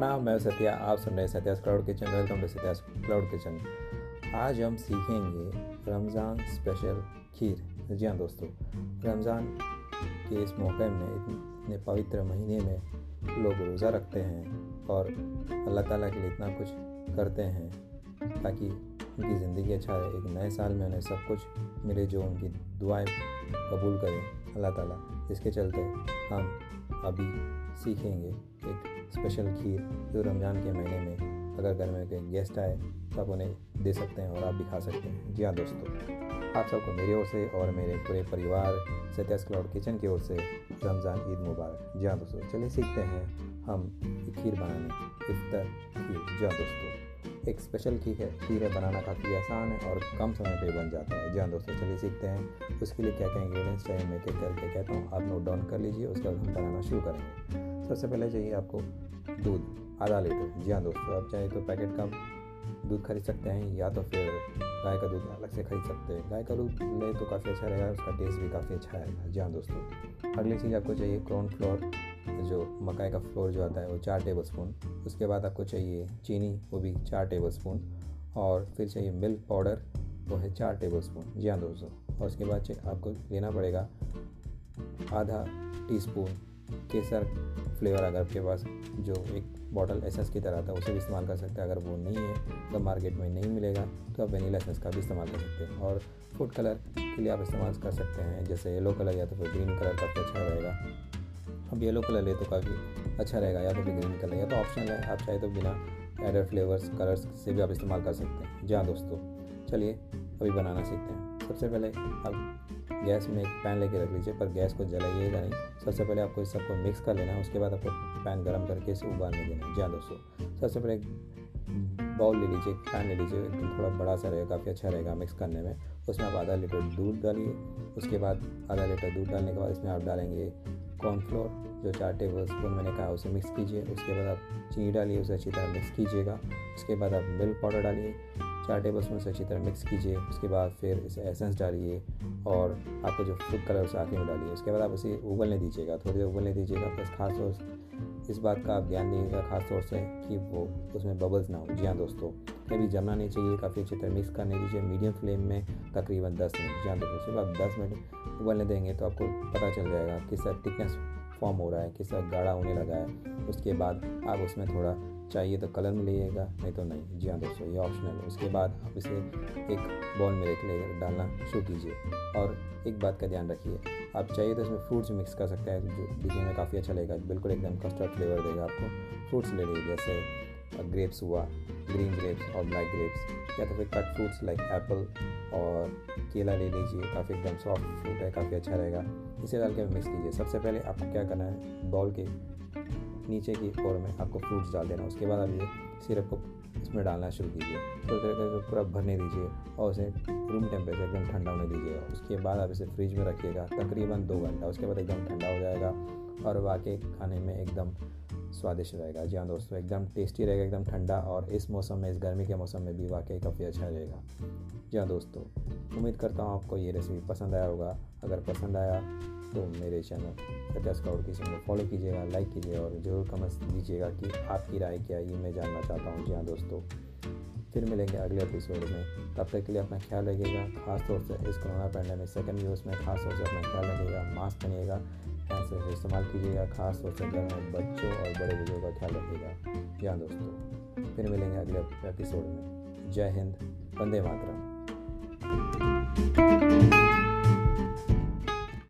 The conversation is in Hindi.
प्रणाम मैं सत्या, आप सुन रहे हैं Satya's cloud kitchen welcome to Satya's cloud kitchen आज हम सीखेंगे रमज़ान स्पेशल खीर। जी हाँ दोस्तों, रमज़ान के इस मौके में, इतने पवित्र महीने में लोग रोज़ा रखते हैं और अल्लाह ताला के लिए इतना कुछ करते हैं ताकि उनकी ज़िंदगी अच्छा रहे। एक नए साल में उन्हें सब कुछ मिले जो उनकी दुआएँ कबूल करें अल्लाह ताला। इसके चलते हम अभी सीखेंगे एक स्पेशल खीर जो रमज़ान के महीने में अगर घर में कोई गेस्ट आए तो आप उन्हें दे सकते हैं और आप भी खा सकते हैं। जी हाँ दोस्तों, आप सबको मेरी ओर से और मेरे पूरे परिवार, सत्यास क्लाउड किचन की ओर से रमज़ान ईद मुबारक। जी हाँ दोस्तों, चलिए सीखते हैं हम खीर बनाने, इफ्तार खीर। जी हाँ दोस्तों, एक स्पेशल खीर है। खीर है बनाना काफ़ी आसान है और कम समय पे बन जाता है। जी हाँ दोस्तों, चलिए सीखते हैं उसके लिए क्या क्या इंग्रेडिएंट्स चाहिए, मैं क्या करके कहता हूँ, आप नोट डाउन कर लीजिए, उसके बाद हम बनाना शुरू करेंगे। सबसे पहले चाहिए आपको दूध, आधा लीटर। जी हाँ दोस्तों, आप चाहे तो पैकेट का दूध खरीद सकते हैं या तो फिर गाय का दूध अलग से खरीद सकते हैं। गाय का दूध ले तो काफ़ी अच्छा रहेगा, उसका टेस्ट भी काफ़ी अच्छा आएगा जी हाँ दोस्तों, अगली चीज़ आपको चाहिए कॉर्न फ्लोर जो मकाई का फ्लोर जो आता है वो चार टेबल स्पून उसके बाद आपको चाहिए चीनी, वो भी चार टेबल स्पून और फिर चाहिए मिल्क पाउडर वो है चार टेबल स्पून जी हाँ दोस्तों, और उसके बाद आपको लेना पड़ेगा आधा टी स्पून केसर फ्लेवर अगर आपके पास जो एक बॉटल एसेंस की तरह था उसे भी इस्तेमाल कर सकते हैं। अगर वो नहीं है तो मार्केट में नहीं मिलेगा तो आप वेनीला एसेंस का भी इस्तेमाल कर सकते हैं। और फ़ूड कलर के लिए आप इस्तेमाल कर सकते हैं, जैसे येलो कलर या तो फिर ग्रीन कलर काफ़ी अच्छा रहेगा। अब येलो कलर ले तो काफ़ी अच्छा रहेगा, या तो फिर ग्रीन कलर, या तो ऑप्शनल है। आप चाहे तो बिना एडर फ्लेवर्स, कलर्स से भी आप इस्तेमाल कर सकते हैं। जी हाँ दोस्तों, चलिए अभी बनाना सीखते हैं। सबसे पहले आप गैस में एक पैन लेके रख लीजिए, पर गैस को जलाइएगा नहीं। सबसे पहले आपको इस सबको मिक्स कर लेना है, उसके बाद आपको पैन गर्म करके इसे उबालने देना जी हाँ दोस्तों, सबसे पहले एक बाउल ले लीजिए पैन ले लीजिए एकदम थोड़ा बड़ा सा रहेगा, काफ़ी अच्छा रहेगा मिक्स करने में। उसमें आप आधा लीटर दूध डालिए, उसके बाद आधा लीटर दूध डालने के बाद इसमें आप डालेंगे कॉर्नफ्लोर जो चार टेबल स्पून मैंने कहा उसे मिक्स कीजिए। उसके बाद आप चीनी डालिए, उसे अच्छी तरह मिक्स कीजिएगा। उसके बाद आप मिल्क पाउडर डालिए। चार टेबल स्पून से अच्छी तरह मिक्स कीजिए, उसके बाद फिर इसे एसेंस डालिए और आपको जो फ़ूड कलर उसे आखिर में डालिए। उसके बाद आप उसे उबलने दीजिएगा, थोड़ी देर उबलने दीजिएगा प्लस खास तौर इस बात का आप ध्यान दीजिएगा खास तौर से कि वो उसमें बबल्स ना हो। जी हाँ दोस्तों कभी जमना नहीं चाहिए, काफ़ी अच्छी तरह मिक्स करने दीजिए मीडियम फ्लेम में तकरीबन दस मिनट जी हाँ दोस्तों सिर्फ़ आप दस मिनट उबलने देंगे तो आपको पता चल जाएगा किस तरह थिकनेस फॉर्म हो रहा है, किस तरह गाढ़ा होने लगा है। उसके बाद आप उसमें थोड़ा चाहिए तो कलर में लीजिएगा नहीं तो नहीं। जी हाँ दोस्तों, ये ऑप्शनल है। उसके बाद आप इसे एक बॉल में रख ले डालना शुरू कीजिए। और एक बात का ध्यान रखिए, आप चाहिए तो इसमें फ्रूट्स मिक्स कर सकते हैं, जो दिखने में काफ़ी अच्छा लगेगा। बिल्कुल एकदम कस्टर्ड फ्लेवर देगा आपको। फ्रूट्स ले लीजिए, जैसे ग्रेप्स हुआ ग्रीन ग्रेप्स और ब्लैक ग्रेप्स या तो फिर कट फ्रूट्स लाइक एप्पल और केला ले लीजिए, काफ़ी एकदम सॉफ्ट फ्रूट है, काफ़ी अच्छा रहेगा। इसे डाल के मिक्स कीजिए। सबसे पहले आपको क्या करना है? बॉल के नीचे की फोर में आपको फ्रूट्स डाल देना, उसके बाद आप ये सिरप को इसमें डालना शुरू कीजिए। थोड़ी देर करके पूरा भरने दीजिए और उसे रूम टेम्परेचर एकदम ठंडा होने दीजिएगा उसके बाद आप इसे फ्रिज में रखिएगा तकरीबन दो घंटा, उसके बाद एकदम ठंडा हो जाएगा और वाकई खाने में एकदम स्वादिष्ट रहेगा। जी हाँ दोस्तों, एकदम टेस्टी रहेगा, एकदम ठंडा और इस मौसम में, इस गर्मी के मौसम में भी वाकई काफ़ी अच्छा रहेगा। जी हाँ दोस्तों, उम्मीद करता हूँ आपको ये रेसिपी पसंद आया होगा। अगर पसंद आया तो मेरे चैनल सत्या स्काउट किचन को फॉलो कीजिएगा लाइक कीजिएगा और ज़रूर कमेंट्स दीजिएगा कि आपकी राय क्या है, ये मैं जानना चाहता हूँ। जी हाँ दोस्तों फिर मिलेंगे अगले एपिसोड में। तब तक के लिए अपना ख्याल रखिएगा खास तौर से इस कोरोना पैंडमिक सेकंड यूज़ में खासतौर से अपना ख्याल रखिएगा मास्क पहनिएगा हैंड इस्तेमाल कीजिएगा खास तौर से घर में बच्चों और बड़े बुज़ुर्गों का ख्याल रखिएगा। हाँ दोस्तों, फिर मिलेंगे अगले एपिसोड में। जय हिंद, वंदे मातरम।